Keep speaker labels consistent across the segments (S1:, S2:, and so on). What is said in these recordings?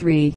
S1: 3.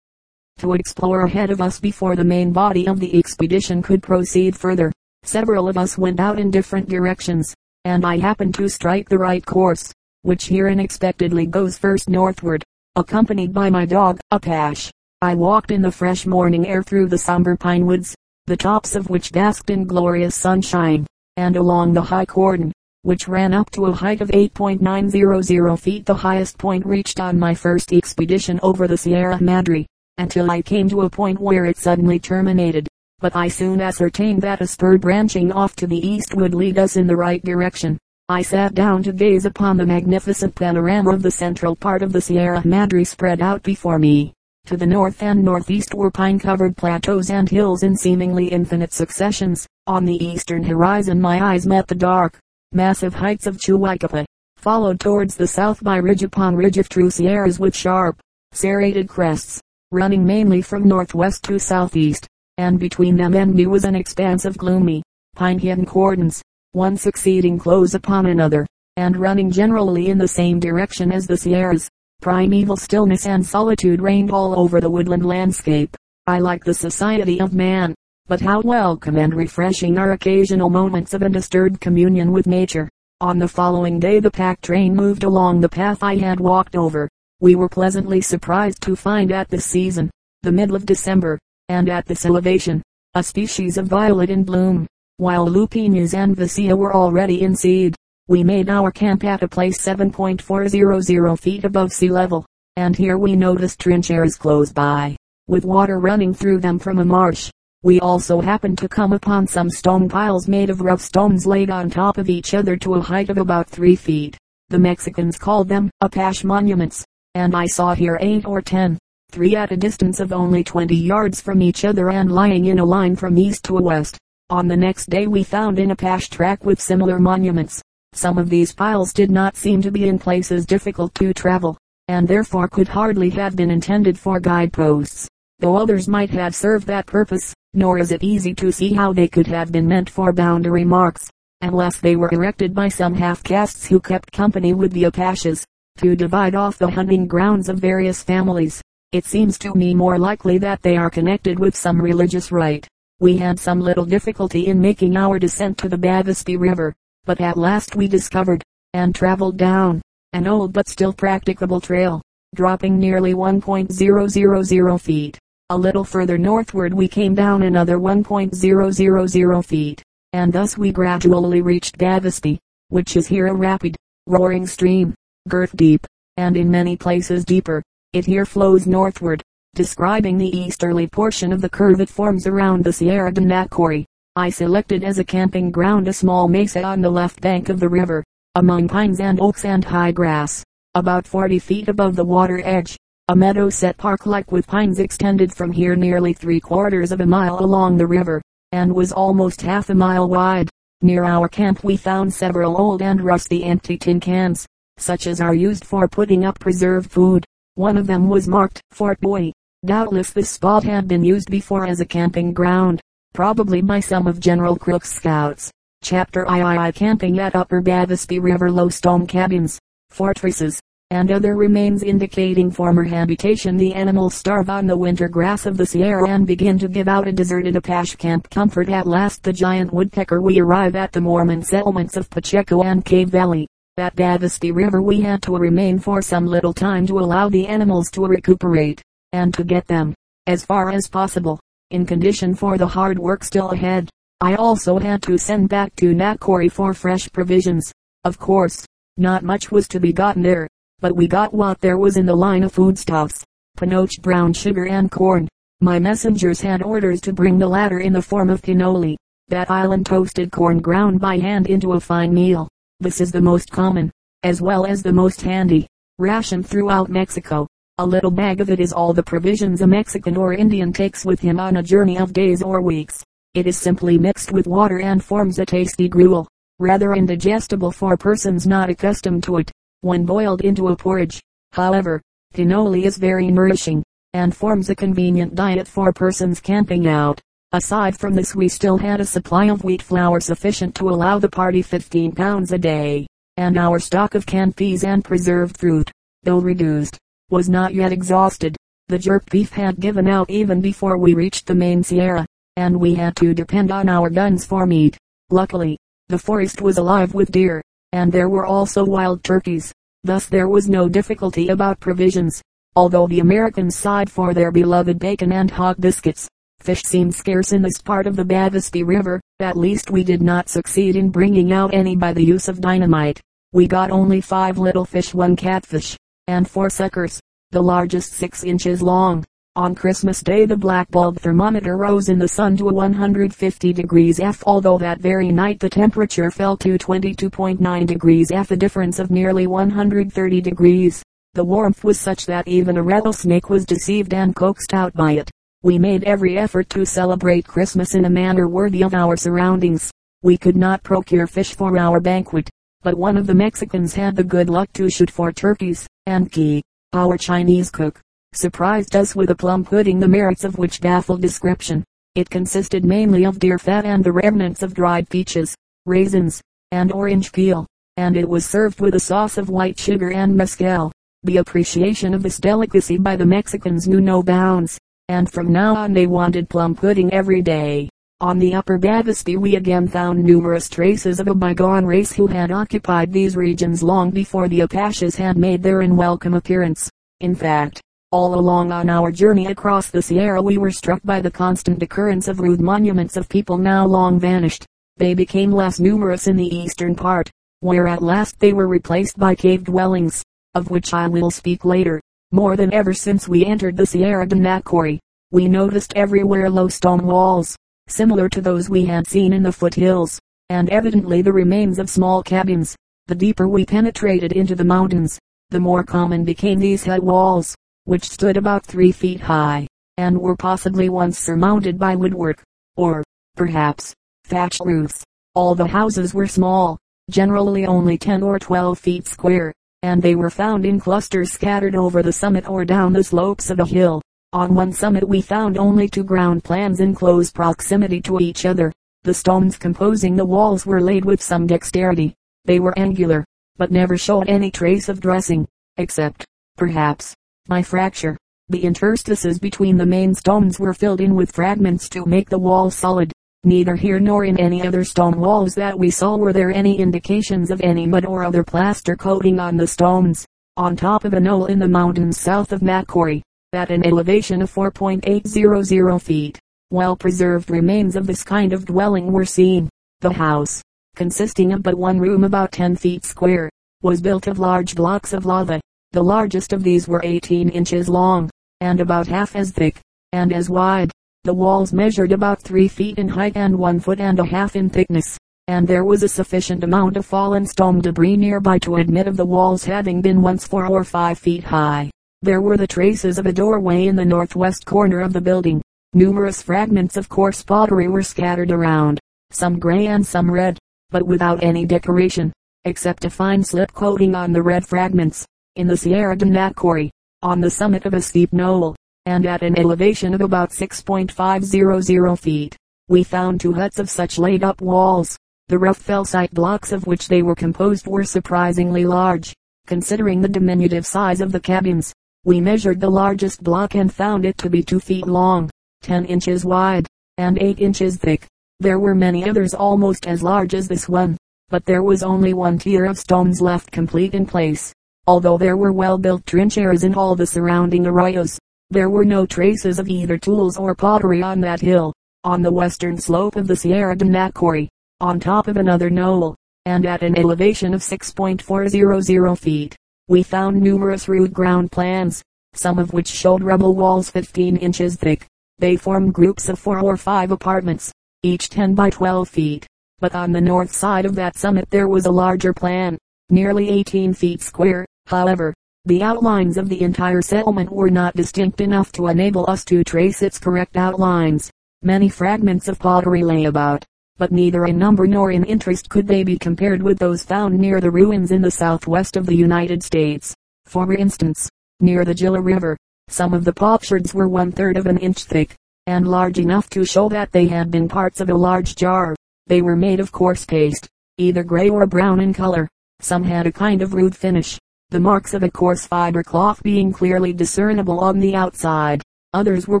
S1: To explore ahead of us before the main body of the expedition could proceed further, several of us went out in different directions, and I happened to strike the right course, which here unexpectedly goes first northward, accompanied by my dog, Apache. I walked in the fresh morning air through the somber pine woods, the tops of which basked in glorious sunshine, and along the high cordon, which ran up to a height of 8.900 feet the highest point reached on my first expedition over the Sierra Madre, until I came to a point where it suddenly terminated. But I soon ascertained that a spur branching off to the east would lead us in the right direction. I sat down to gaze upon the magnificent panorama of the central part of the Sierra Madre spread out before me. To the north and northeast were pine-covered plateaus and hills in seemingly infinite successions. On the eastern horizon my eyes met the dark, massive heights of Chuaicapa, followed towards the south by ridge upon ridge of true sierras with sharp, serrated crests, running mainly from northwest to southeast, and between them and me was an expanse of gloomy, pine-hidden cordons, one succeeding close upon another, and running generally in the same direction as the sierras. Primeval stillness and solitude reigned all over the woodland landscape. I like the society of man, but how welcome and refreshing are occasional moments of undisturbed communion with nature. On the following day the pack train moved along the path I had walked over. We were pleasantly surprised to find at this season, the middle of December, and at this elevation, a species of violet in bloom, while lupinias and vicia were already in seed. We made our camp at a place 7.400 feet above sea level, and here we noticed trincheras close by, with water running through them from a marsh. We also happened to come upon some stone piles made of rough stones laid on top of each other to a height of about three feet. The Mexicans called them Apache monuments, and I saw here eight or ten, three at a distance of only 20 yards from each other and lying in a line from east to west. On the next day we found an Apache track with similar monuments. Some of these piles did not seem to be in places difficult to travel, and therefore could hardly have been intended for guideposts, though others might have served that purpose, nor is it easy to see how they could have been meant for boundary marks, unless they were erected by some half-castes who kept company with the Apaches, to divide off the hunting grounds of various families. It seems to me more likely that they are connected with some religious rite. We had some little difficulty in making our descent to the Bavispe River, but at last we discovered, and traveled down, an old but still practicable trail, dropping nearly 1.000 feet. A little further northward we came down another 1.000 feet, and thus we gradually reached Bavispe, which is here a rapid, roaring stream, girth deep, and in many places deeper. It here flows northward, describing the easterly portion of the curve it forms around the Sierra de Nacori. I selected as a camping ground a small mesa on the left bank of the river, among pines and oaks and high grass, about 40 feet above the water edge. A meadow set park-like with pines extended from here nearly three quarters of a mile along the river, and was almost half a mile wide. Near our camp we found several old and rusty empty tin cans, such as are used for putting up preserved food. One of them was marked Fort Bowie. Doubtless this spot had been used before as a camping ground probably by some of General Crook's scouts. Chapter III Camping at Upper Bavispe River Low stone cabins, fortresses, and other remains indicating former habitation. The animals starve on the winter grass of the Sierra and begin to give out a deserted Apache camp comfort. At last the giant woodpecker we arrive at the Mormon settlements of Pacheco and Cave Valley. At Bavispe River we had to remain for some little time to allow the animals to recuperate, and to get them, as far as possible, in condition for the hard work still ahead. I also had to send back to Nacori for fresh provisions. Of course, not much was to be gotten there, but we got what there was in the line of foodstuffs, pinoche brown sugar and corn. My messengers had orders to bring the latter in the form of pinole, that island toasted corn ground by hand into a fine meal. This is the most common, as well as the most handy, ration throughout Mexico. A little bag of it is all the provisions a Mexican or Indian takes with him on a journey of days or weeks. It is simply mixed with water and forms a tasty gruel, rather indigestible for persons not accustomed to it, when boiled into a porridge. However, pinole is very nourishing, and forms a convenient diet for persons camping out. Aside from this we still had a supply of wheat flour sufficient to allow the party 15 pounds a day, and our stock of canned peas and preserved fruit, though reduced, was not yet exhausted. The jerk beef had given out even before we reached the main Sierra, and we had to depend on our guns for meat. Luckily, the forest was alive with deer, and there were also wild turkeys. Thus there was no difficulty about provisions. Although the Americans sighed for their beloved bacon and hog biscuits, fish seemed scarce in this part of the Bavispe River. At least we did not succeed in bringing out any by the use of dynamite. We got only five little fish, one catfish, and four suckers the largest six inches long. On Christmas Day the black bulb thermometer rose in the sun to 150 degrees F although that very night the temperature fell to 22.9 degrees F a difference of nearly 130 degrees. The warmth was such that even a rattlesnake was deceived and coaxed out by it. We made every effort to celebrate Christmas in a manner worthy of our surroundings. We could not procure fish for our banquet, but one of the Mexicans had the good luck to shoot four turkeys, and Key, our Chinese cook, surprised us with a plum pudding the merits of which baffled description. It consisted mainly of deer fat and the remnants of dried peaches, raisins, and orange peel, and it was served with a sauce of white sugar and mescal. The appreciation of this delicacy by the Mexicans knew no bounds, and from now on they wanted plum pudding every day. On the upper Bavispe we again found numerous traces of a bygone race who had occupied these regions long before the Apaches had made their unwelcome appearance. In fact, all along on our journey across the Sierra we were struck by the constant occurrence of rude monuments of people now long vanished. They became less numerous in the eastern part, where at last they were replaced by cave dwellings, of which I will speak later. More than ever since we entered the Sierra de Nacori, we noticed everywhere low stone walls, similar to those we had seen in the foothills, and evidently the remains of small cabins. The deeper we penetrated into the mountains, the more common became these head walls, which stood about three feet high, and were possibly once surmounted by woodwork, or, perhaps, thatch roofs. All the houses were small, generally only 10 or 12 feet square, and they were found in clusters scattered over the summit or down the slopes of a hill. On one summit we found only two ground plans in close proximity to each other. The stones composing the walls were laid with some dexterity. They were angular, but never showed any trace of dressing, except, perhaps, by fracture. The interstices between the main stones were filled in with fragments to make the wall solid. Neither here nor in any other stone walls that we saw were there any indications of any mud or other plaster coating on the stones. On top of a knoll in the mountains south of Nacori, at an elevation of 4.800 feet. Well preserved remains of this kind of dwelling were seen. The house, consisting of but one room about 10 feet square, was built of large blocks of lava. The largest of these were 18 inches long, and about half as thick, and as wide. The walls measured about 3 feet in height and 1 foot and a half in thickness, and there was a sufficient amount of fallen stone debris nearby to admit of the walls having been once 4 or 5 feet high. There were the traces of a doorway in the northwest corner of the building. Numerous fragments of coarse pottery were scattered around, some gray and some red, but without any decoration, except a fine slip coating on the red fragments. In the Sierra de Nacori, on the summit of a steep knoll, and at an elevation of about 6.500 feet, we found two huts of such laid up walls. The rough felsite blocks of which they were composed were surprisingly large, considering the diminutive size of the cabins. We measured the largest block and found it to be two feet long, ten inches wide, and eight inches thick. There were many others almost as large as this one, but there was only one tier of stones left complete in place. Although there were well-built trincheras in all the surrounding arroyos, there were no traces of either tools or pottery on that hill. On the western slope of the Sierra de Nacori, on top of another knoll, and at an elevation of 6.400 feet, we found numerous rude ground plans, some of which showed rubble walls 15 inches thick. They formed groups of four or five apartments, each 10 by 12 feet. But on the north side of that summit there was a larger plan, nearly 18 feet square. However, the outlines of the entire settlement were not distinct enough to enable us to trace its correct outlines. Many fragments of pottery lay about, but neither in number nor in interest could they be compared with those found near the ruins in the southwest of the United States. For instance, near the Gila River, some of the potsherds were one third of an inch thick, and large enough to show that they had been parts of a large jar. They were made of coarse paste, either gray or brown in color. Some had a kind of rude finish, the marks of a coarse fiber cloth being clearly discernible on the outside. Others were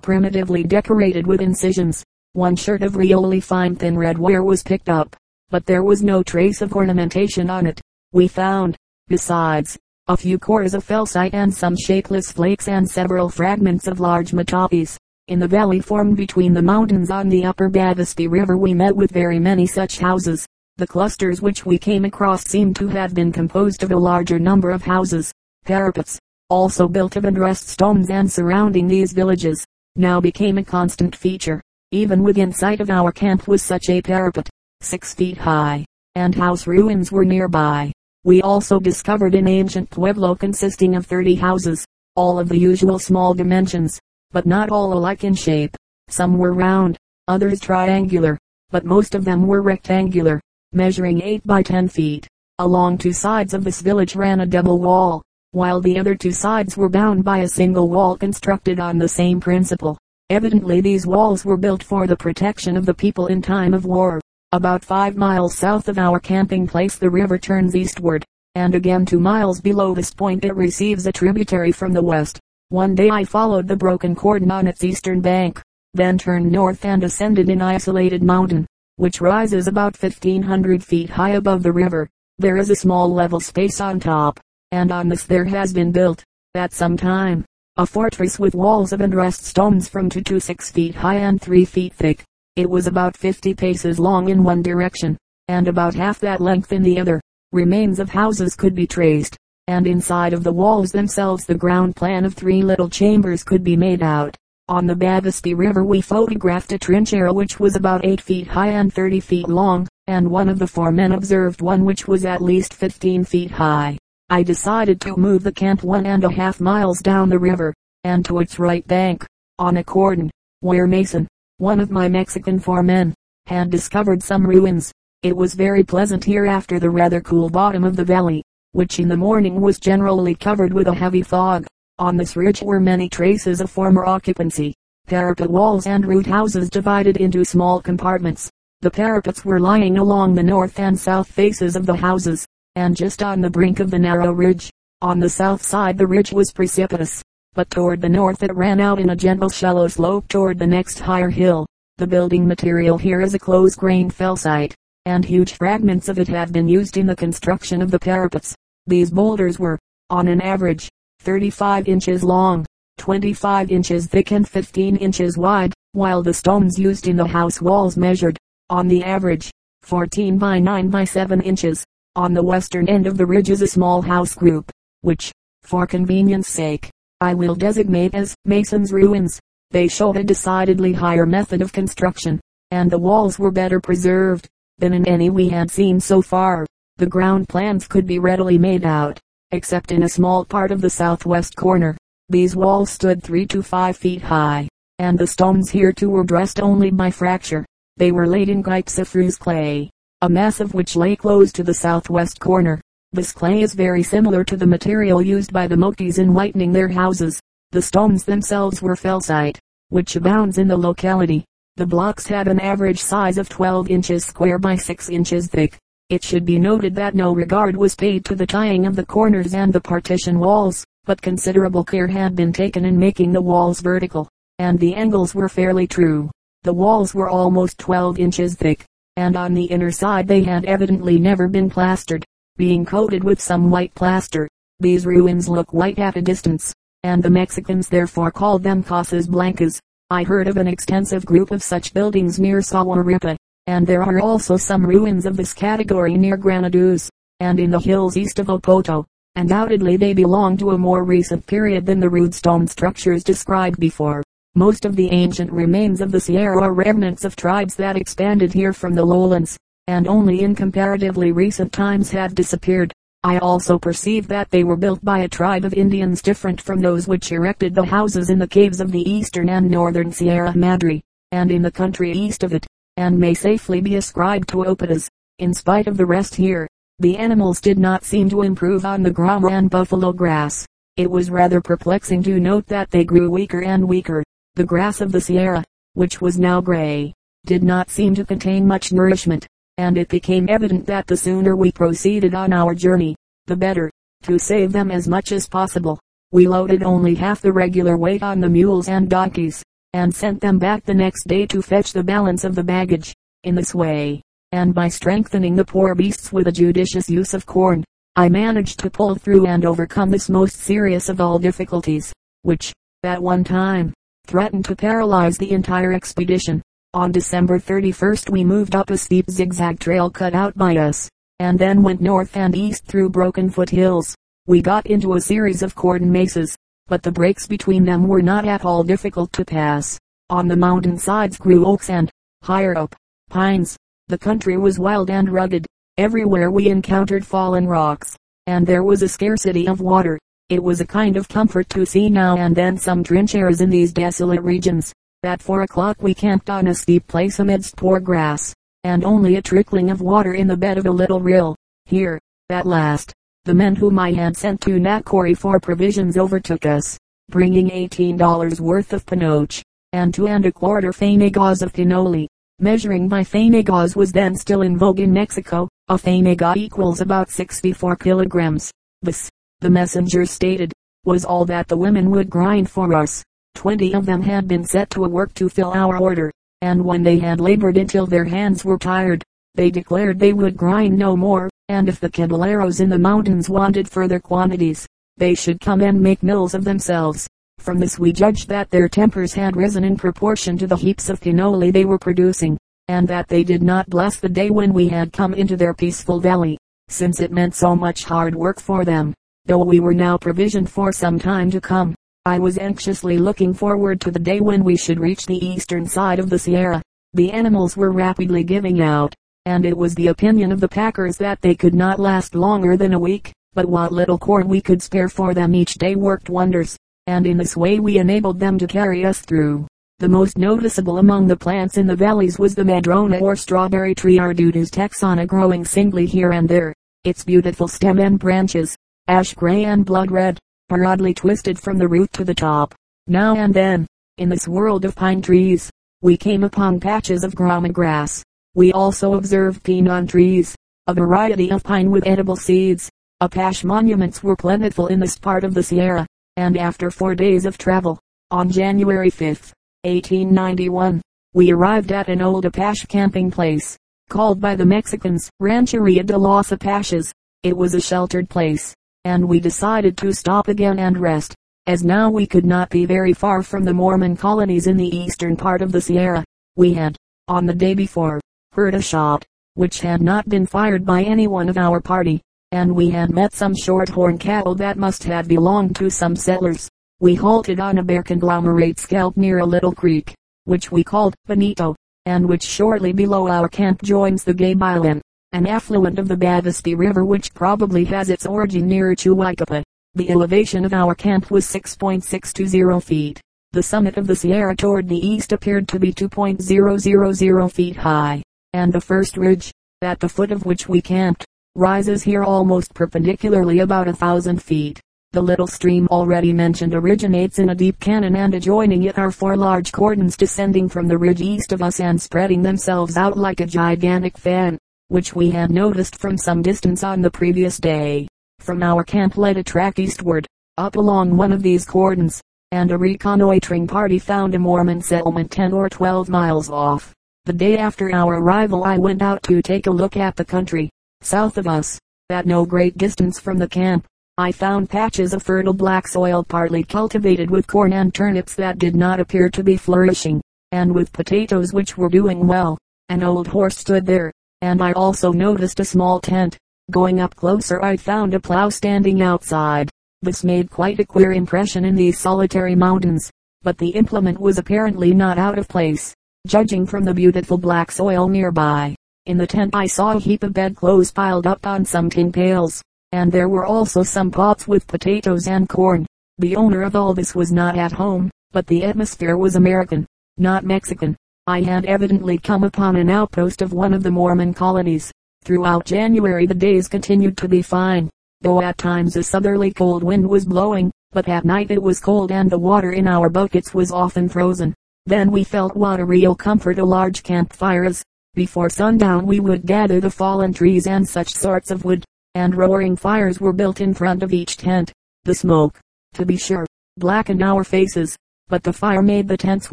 S1: primitively decorated with incisions. One sherd of really fine thin red ware was picked up, but there was no trace of ornamentation on it. We found, besides, a few cores of felsite and some shapeless flakes and several fragments of large metates. In the valley formed between the mountains on the upper Bavispe River we met with very many such houses. The clusters which we came across seemed to have been composed of a larger number of houses. Parapets, also built of undressed stones and surrounding these villages, now became a constant feature. Even within sight of our camp was such a parapet, six feet high, and house ruins were nearby. We also discovered an ancient pueblo consisting of 30 houses, all of the usual small dimensions, but not all alike in shape. Some were round, others triangular, but most of them were rectangular, measuring 8 by 10 feet. Along two sides of this village ran a double wall, while the other two sides were bound by a single wall constructed on the same principle. Evidently these walls were built for the protection of the people in time of war. About five miles south of our camping place the river turns eastward, and again two miles below this point it receives a tributary from the west. One day I followed the broken cordon on its eastern bank, then turned north and ascended an isolated mountain, which rises about 1500 feet high above the river. There is a small level space on top, and on this there has been built, at some time, a fortress with walls of undressed stones from 2 to 6 feet high and 3 feet thick. It was about 50 paces long in one direction, and about half that length in the other. Remains of houses could be traced, and inside of the walls themselves the ground plan of three little chambers could be made out. On the Bavispe River we photographed a trinchera which was about 8 feet high and 30 feet long, and one of the four men observed one which was at least 15 feet high. I decided to move the camp one and a half miles down the river, and to its right bank, on a cordon, where Mason, one of my Mexican foremen, had discovered some ruins. It was very pleasant here after the rather cool bottom of the valley, which in the morning was generally covered with a heavy fog. On this ridge were many traces of former occupancy. Parapet walls and root houses divided into small compartments. The parapets were lying along the north and south faces of the houses and just on the brink of the narrow ridge. On the south side the ridge was precipitous, but toward the north it ran out in a gentle shallow slope toward the next higher hill. The building material here is a close-grained felsite, and huge fragments of it have been used in the construction of the parapets. These boulders were, on an average, 35 inches long, 25 inches thick and 15 inches wide, while the stones used in the house walls measured, on the average, 14 by 9 by 7 inches. On the western end of the ridge is a small house group, which, for convenience sake, I will designate as Mason's ruins. They show a decidedly higher method of construction, and the walls were better preserved than in any we had seen so far. The ground plans could be readily made out, except in a small part of the southwest corner. These walls stood three to five feet high, and the stones here too were dressed only by fracture. They were laid in gypsiferous clay, a mass of which lay close to the southwest corner. This clay is very similar to the material used by the Mokis in whitening their houses. The stones themselves were felsite, which abounds in the locality. The blocks had an average size of 12 inches square by 6 inches thick. It should be noted that no regard was paid to the tying of the corners and the partition walls, but considerable care had been taken in making the walls vertical, and the angles were fairly true. The walls were almost 12 inches thick, and on the inner side they had evidently never been plastered, being coated with some white plaster. These ruins look white at a distance, and the Mexicans therefore called them Casas Blancas. I heard of an extensive group of such buildings near Sahuaripa, and there are also some ruins of this category near Granados, and in the hills east of Oputo. Undoubtedly they belong to a more recent period than the rude stone structures described before. Most of the ancient remains of the Sierra are remnants of tribes that expanded here from the lowlands, and only in comparatively recent times have disappeared. I also perceive that they were built by a tribe of Indians different from those which erected the houses in the caves of the eastern and northern Sierra Madre, and in the country east of it, and may safely be ascribed to Opatas. In spite of the rest here, the animals did not seem to improve on the grama and buffalo grass. It was rather perplexing to note that they grew weaker and weaker. The grass of the Sierra, which was now gray, did not seem to contain much nourishment, and it became evident that the sooner we proceeded on our journey, the better. To save them as much as possible, we loaded only half the regular weight on the mules and donkeys, and sent them back the next day to fetch the balance of the baggage. In this way, and by strengthening the poor beasts with a judicious use of corn, I managed to pull through and overcome this most serious of all difficulties, which, at one time, threatened to paralyze the entire expedition. On December 31st we moved up a steep zigzag trail cut out by us, and then went north and east through broken foothills. We got into a series of cordon mesas, but the breaks between them were not at all difficult to pass. On the mountain sides grew oaks and, higher up, pines. The country was wild and rugged. Everywhere we encountered fallen rocks, and there was a scarcity of water. It was a kind of comfort to see now and then some trincheras in these desolate regions. At four o'clock we camped on a steep place amidst poor grass, and only a trickling of water in the bed of a little rill. Here, at last, the men whom I had sent to Nacori for provisions overtook us, bringing eighteen dollars worth of panoche, and two and a quarter fanegas of pinole. Measuring by fanegas was then still in vogue in Mexico. A fanega equals about 64 kilograms. This, the messenger stated, was all that the women would grind for us. Twenty of them had been set to work to fill our order, and when they had labored until their hands were tired, they declared they would grind no more, and if the caballeros in the mountains wanted further quantities, they should come and make mills of themselves. From this we judged that their tempers had risen in proportion to the heaps of pinole they were producing, and that they did not bless the day when we had come into their peaceful valley, since it meant so much hard work for them. Though we were now provisioned for some time to come, I was anxiously looking forward to the day when we should reach the eastern side of the Sierra. The animals were rapidly giving out, and it was the opinion of the packers that they could not last longer than a week, but what little corn we could spare for them each day worked wonders, and in this way we enabled them to carry us through. The most noticeable among the plants in the valleys was the madrona or strawberry tree Arbutus texana growing singly here and there. Its beautiful stem and branches, ash gray and blood red, are oddly twisted from the root to the top. Now and then, in this world of pine trees, we came upon patches of grama grass. We also observed pinon trees, a variety of pine with edible seeds. Apache monuments were plentiful in this part of the Sierra, and after four days of travel, on January 5, 1891, we arrived at an old Apache camping place, called by the Mexicans Rancheria de los Apaches. It was a sheltered place, and we decided to stop again and rest, as now we could not be very far from the Mormon colonies in the eastern part of the Sierra. We had, on the day before, heard a shot, which had not been fired by any one of our party, and we had met some shorthorn cattle that must have belonged to some settlers. We halted on a bare conglomerate scalp near a little creek, which we called Benito, and which shortly below our camp joins the Gabilan an affluent of the Bavispe River which probably has its origin near Chuaicapa. The elevation of our camp was 6.620 feet. The summit of the Sierra toward the east appeared to be 2.000 feet high, and the first ridge, at the foot of which we camped, rises here almost perpendicularly about a thousand feet. The little stream already mentioned originates in a deep canon and adjoining it are four large cordons descending from the ridge east of us and spreading themselves out like a gigantic fan which we had noticed from some distance on the previous day. From our camp led a track eastward, up along one of these cordons, and a reconnoitering party found a Mormon settlement 10 or 12 miles off. The day after our arrival I went out to take a look at the country, south of us, at no great distance from the camp. I found patches of fertile black soil partly cultivated with corn and turnips that did not appear to be flourishing, and with potatoes which were doing well. An old horse stood there, and I also noticed a small tent. Going up closer I found a plow standing outside. This made quite a queer impression in these solitary mountains, but the implement was apparently not out of place, judging from the beautiful black soil nearby. In the tent I saw a heap of bedclothes piled up on some tin pails, and there were also some pots with potatoes and corn. The owner of all this was not at home, but the atmosphere was American, not Mexican. I had evidently come upon an outpost of one of the Mormon colonies. Throughout January the days continued to be fine, though at times a southerly cold wind was blowing, but at night it was cold and the water in our buckets was often frozen. Then we felt what a real comfort a large campfire is. Before sundown we would gather the fallen trees and such sorts of wood, and roaring fires were built in front of each tent. The smoke, to be sure, blackened our faces, but the fire made the tents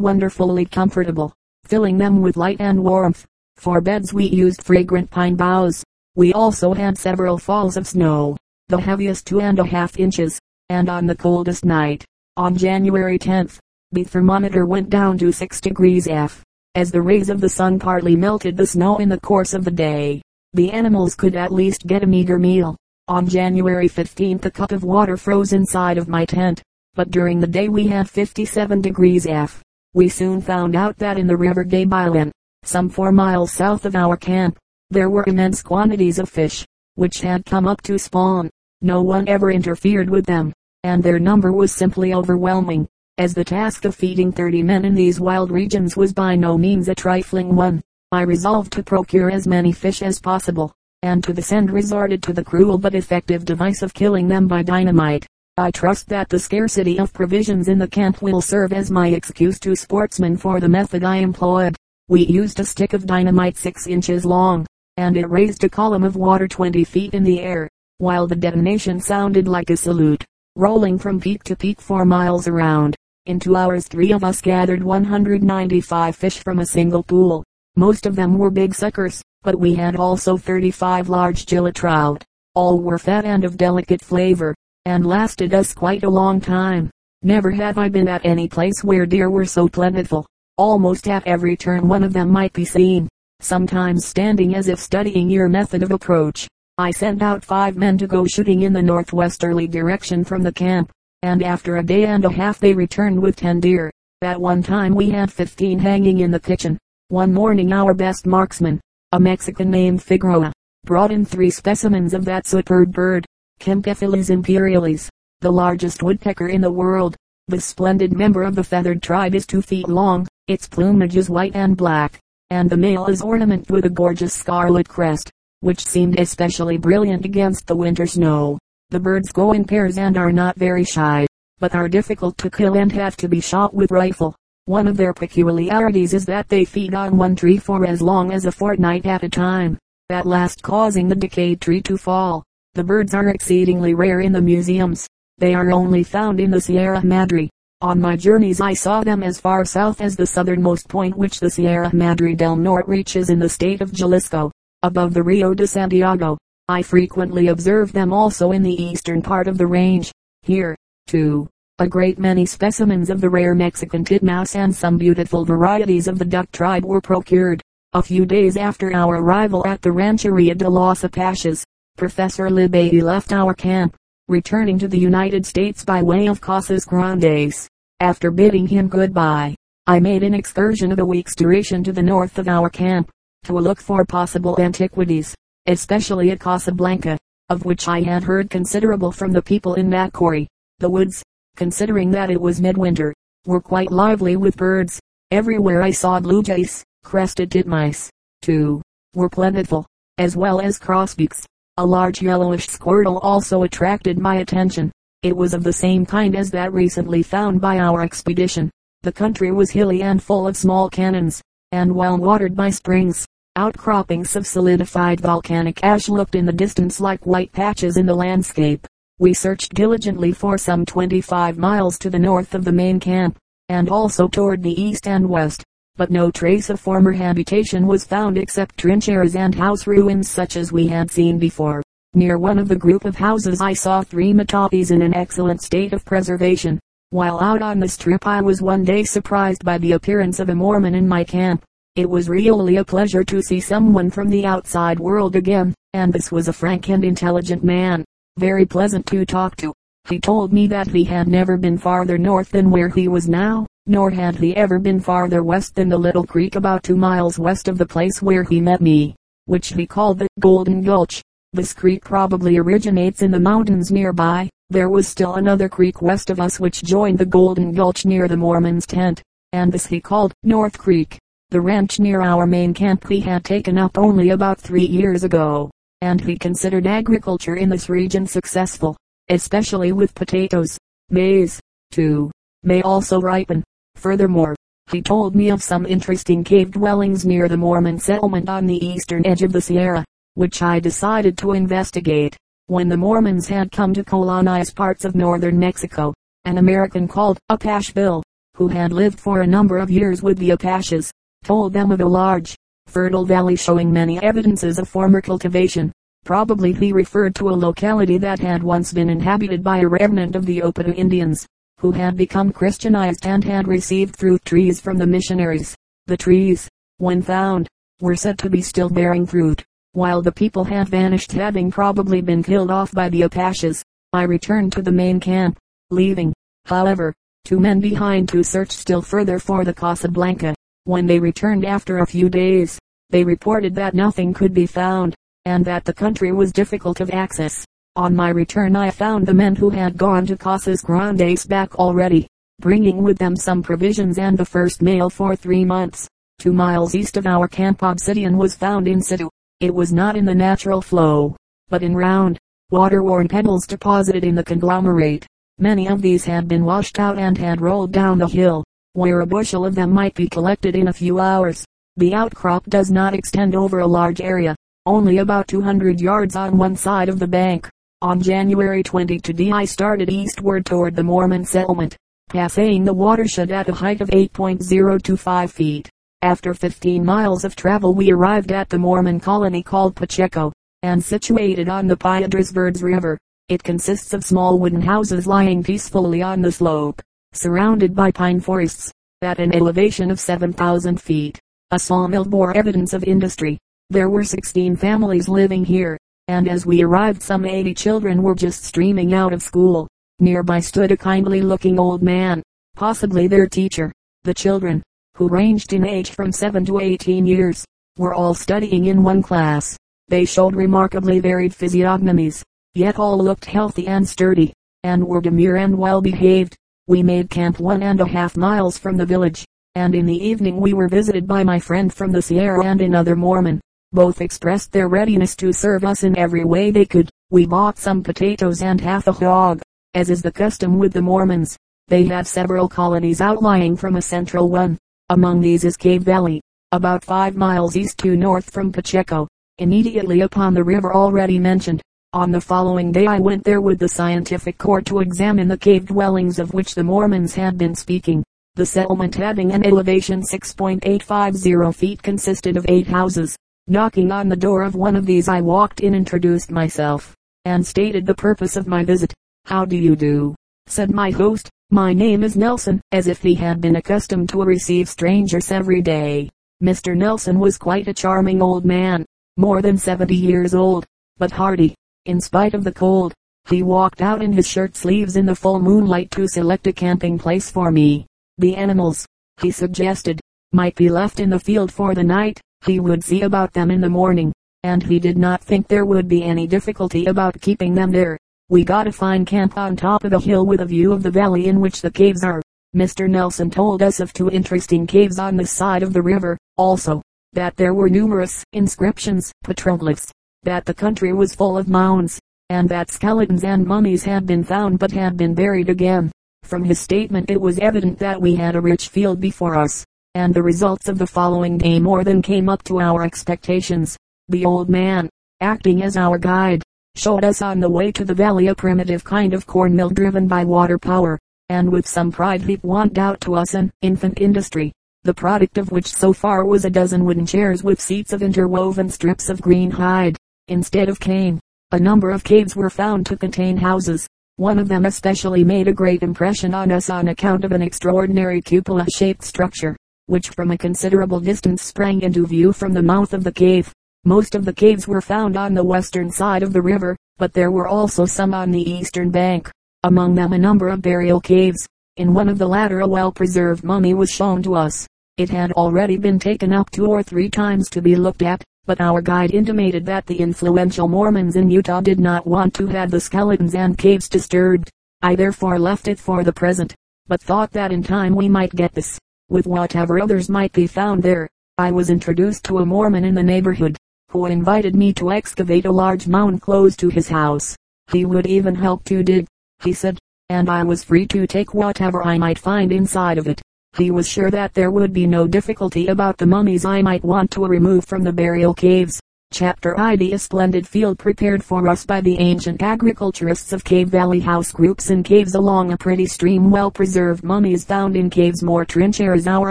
S1: wonderfully comfortable, filling them with light and warmth. For beds we used fragrant pine boughs. We also had several falls of snow, the heaviest two and a half inches, and on the coldest night, on January 10th, the thermometer went down to 6 degrees F. As the rays of the sun partly melted the snow in the course of the day, the animals could at least get a meager meal. On January 15th a cup of water froze inside of my tent, but during the day we had 57 degrees F. We soon found out that in the river Gabilan, some four miles south of our camp, there were immense quantities of fish, which had come up to spawn. No one ever interfered with them, and their number was simply overwhelming, as the task of feeding 30 men in these wild regions was by no means a trifling one. I resolved to procure as many fish as possible, and to this end resorted to the cruel but effective device of killing them by dynamite. I trust that the scarcity of provisions in the camp will serve as my excuse to sportsmen for the method I employed. We used a stick of dynamite six inches long, and it raised a column of water 20 feet in the air, while the detonation sounded like a salute, rolling from peak to peak four miles around. In two hours three of us gathered 195 fish from a single pool. Most of them were big suckers, but we had also 35 large gillett trout. All were fat and of delicate flavor, and lasted us quite a long time. Never have I been at any place where deer were so plentiful. Almost at every turn one of them might be seen, sometimes standing as if studying your method of approach. I sent out five men to go shooting in the northwesterly direction from the camp, and after a day and a half they returned with ten deer. At one time we had fifteen hanging in the kitchen. One morning our best marksman, a Mexican named Figueroa, brought in three specimens of that superb bird, Campephilus imperialis, the largest woodpecker in the world. This splendid member of the feathered tribe is two feet long, its plumage is white and black, and the male is ornamented with a gorgeous scarlet crest, which seemed especially brilliant against the winter snow. The birds go in pairs and are not very shy, but are difficult to kill and have to be shot with rifle. One of their peculiarities is that they feed on one tree for as long as a fortnight at a time, at last causing the decayed tree to fall. The birds are exceedingly rare in the museums. They are only found in the Sierra Madre. On my journeys I saw them as far south as the southernmost point which the Sierra Madre del Norte reaches in the state of Jalisco, above the Rio de Santiago. I frequently observed them also in the eastern part of the range. Here, too, a great many specimens of the rare Mexican titmouse and some beautiful varieties of the duck tribe were procured. A few days after our arrival at the Rancheria de los Apaches, Professor Libbey left our camp, returning to the United States by way of Casas Grandes. After bidding him goodbye, I made an excursion of a week's duration to the north of our camp, to look for possible antiquities, especially at Casablanca, of which I had heard considerable from the people in that quarry. The woods, considering that it was midwinter, were quite lively with birds. Everywhere I saw blue jays, crested titmice, too, were plentiful, as well as crossbeaks. A large yellowish squirtle also attracted my attention. It was of the same kind as that recently found by our expedition. The country was hilly and full of small canyons, and well watered by springs. Outcroppings of solidified volcanic ash looked in the distance like white patches in the landscape. We searched diligently for some 25 miles to the north of the main camp, and also toward the east and west but no trace of former habitation was found except trincheras and house ruins such as we had seen before. Near one of the group of houses I saw three metates in an excellent state of preservation. While out on the strip I was one day surprised by the appearance of a Mormon in my camp. It was really a pleasure to see someone from the outside world again, and this was a frank and intelligent man, very pleasant to talk to. He told me that he had never been farther north than where he was now, nor had he ever been farther west than the little creek about two miles west of the place where he met me, which he called the Golden Gulch. This creek probably originates in the mountains nearby. There was still another creek west of us which joined the Golden Gulch near the Mormon's tent, and this he called North Creek. The ranch near our main camp he had taken up only about three years ago, and he considered agriculture in this region successful, especially with potatoes. Maize, too, may also ripen. Furthermore, he told me of some interesting cave dwellings near the Mormon settlement on the eastern edge of the Sierra, which I decided to investigate. when the Mormons had come to colonize parts of northern Mexico, an American called Apache Bill, who had lived for a number of years with the Apaches, told them of a large, fertile valley showing many evidences of former cultivation. Probably he referred to a locality that had once been inhabited by a remnant of the Opata Indians, who had become Christianized and had received fruit trees from the missionaries. The trees, when found, were said to be still bearing fruit while the people had vanished having probably been killed off by the Apaches. I returned to the main camp, leaving, however, two men behind to search still further for the Casablanca. When they returned after a few days, they reported that nothing could be found, and that the country was difficult of access. On my return I found the men who had gone to Casas Grandes back already, bringing with them some provisions and the first mail for three months. Two miles east of our camp obsidian was found in situ. It was not in the natural flow, but in round, water-worn pebbles deposited in the conglomerate. Many of these had been washed out and had rolled down the hill, where a bushel of them might be collected in a few hours. The outcrop does not extend over a large area, only about 200 yards on one side of the bank. On January 22 I started eastward toward the Mormon settlement, passing the watershed at a height of 8.025 feet. After 15 miles of travel we arrived at the Mormon colony called Pacheco, and situated on the Piedras Verdes River. It consists of small wooden houses lying peacefully on the slope, surrounded by pine forests, at an elevation of 7,000 feet. A sawmill bore evidence of industry. There were 16 families living here, and as we arrived some 80 children were just streaming out of school. Nearby stood a kindly looking old man, possibly their teacher. The children, who ranged in age from 7 to 18 years, were all studying in one class. They showed remarkably varied physiognomies, yet all looked healthy and sturdy, and were demure and well behaved. We made camp one and a half miles from the village, and in the evening we were visited by my friend from the Sierra and another Mormon. Both expressed their readiness to serve us in every way they could. We bought some potatoes and half a hog, as is the custom with the Mormons. They have several colonies outlying from a central one. Among these is Cave Valley, about five miles east to north from Pacheco, immediately upon the river already mentioned. On the following day I went there with the scientific corps to examine the cave dwellings of which the Mormons had been speaking. The settlement having an elevation 6.850 feet consisted of eight houses. Knocking on the door of one of these I walked in introduced myself, and stated the purpose of my visit. How do you do? said my host. My name is Nelson, as if he had been accustomed to receive strangers every day. Mr. Nelson was quite a charming old man, more than 70 years old, but hardy, in spite of the cold. He walked out in his shirt sleeves in the full moonlight to select a camping place for me. The animals, he suggested, might be left in the field for the night. He would see about them in the morning, and he did not think there would be any difficulty about keeping them there. We got a fine camp on top of a hill with a view of the valley in which the caves are. Mr. Nelson told us of two interesting caves on this side of the river, also, that there were numerous inscriptions, petroglyphs, that the country was full of mounds, and that skeletons and mummies had been found but had been buried again. From his statement it was evident that we had a rich field before us, and the results of the following day more than came up to our expectations. The old man, acting as our guide, showed us on the way to the valley a primitive kind of corn mill driven by water power, and with some pride he pointed out to us an infant industry, the product of which so far was a dozen wooden chairs with seats of interwoven strips of green hide, instead of cane. A number of caves were found to contain houses. One of them especially made a great impression on us on account of an extraordinary cupola-shaped structure, which from a considerable distance sprang into view from the mouth of the cave. Most of the caves were found on the western side of the river, but there were also some on the eastern bank. Among them a number of burial caves. In one of the latter a well-preserved mummy was shown to us. It had already been taken up two or three times to be looked at, but our guide intimated that the influential Mormons in Utah did not want to have the skeletons and caves disturbed. I therefore left it for the present, but thought that in time we might get this, with whatever others might be found there. I was introduced to a Mormon in the neighborhood, who invited me to excavate a large mound close to his house. He would even help to dig, he said, and I was free to take whatever I might find inside of it. He was sure that there would be no difficulty about the mummies I might want to remove from the burial caves. Chapter ID A splendid field prepared for us by the ancient agriculturists of Cave Valley house groups in caves along a pretty stream. Well preserved mummies found in caves. More trincheras our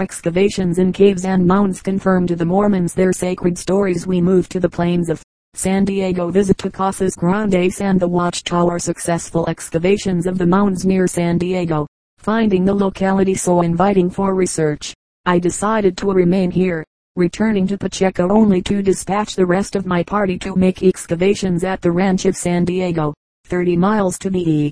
S1: excavations in caves and mounds confirm to the Mormons their sacred stories. We move to the plains of San Diego visit to Casas Grandes and the Watchtower. Successful excavations of the mounds near San Diego. Finding the locality so inviting for research, I decided to remain here returning to Pacheco only to dispatch the rest of my party to make excavations at the ranch of San Diego, 30 miles to the.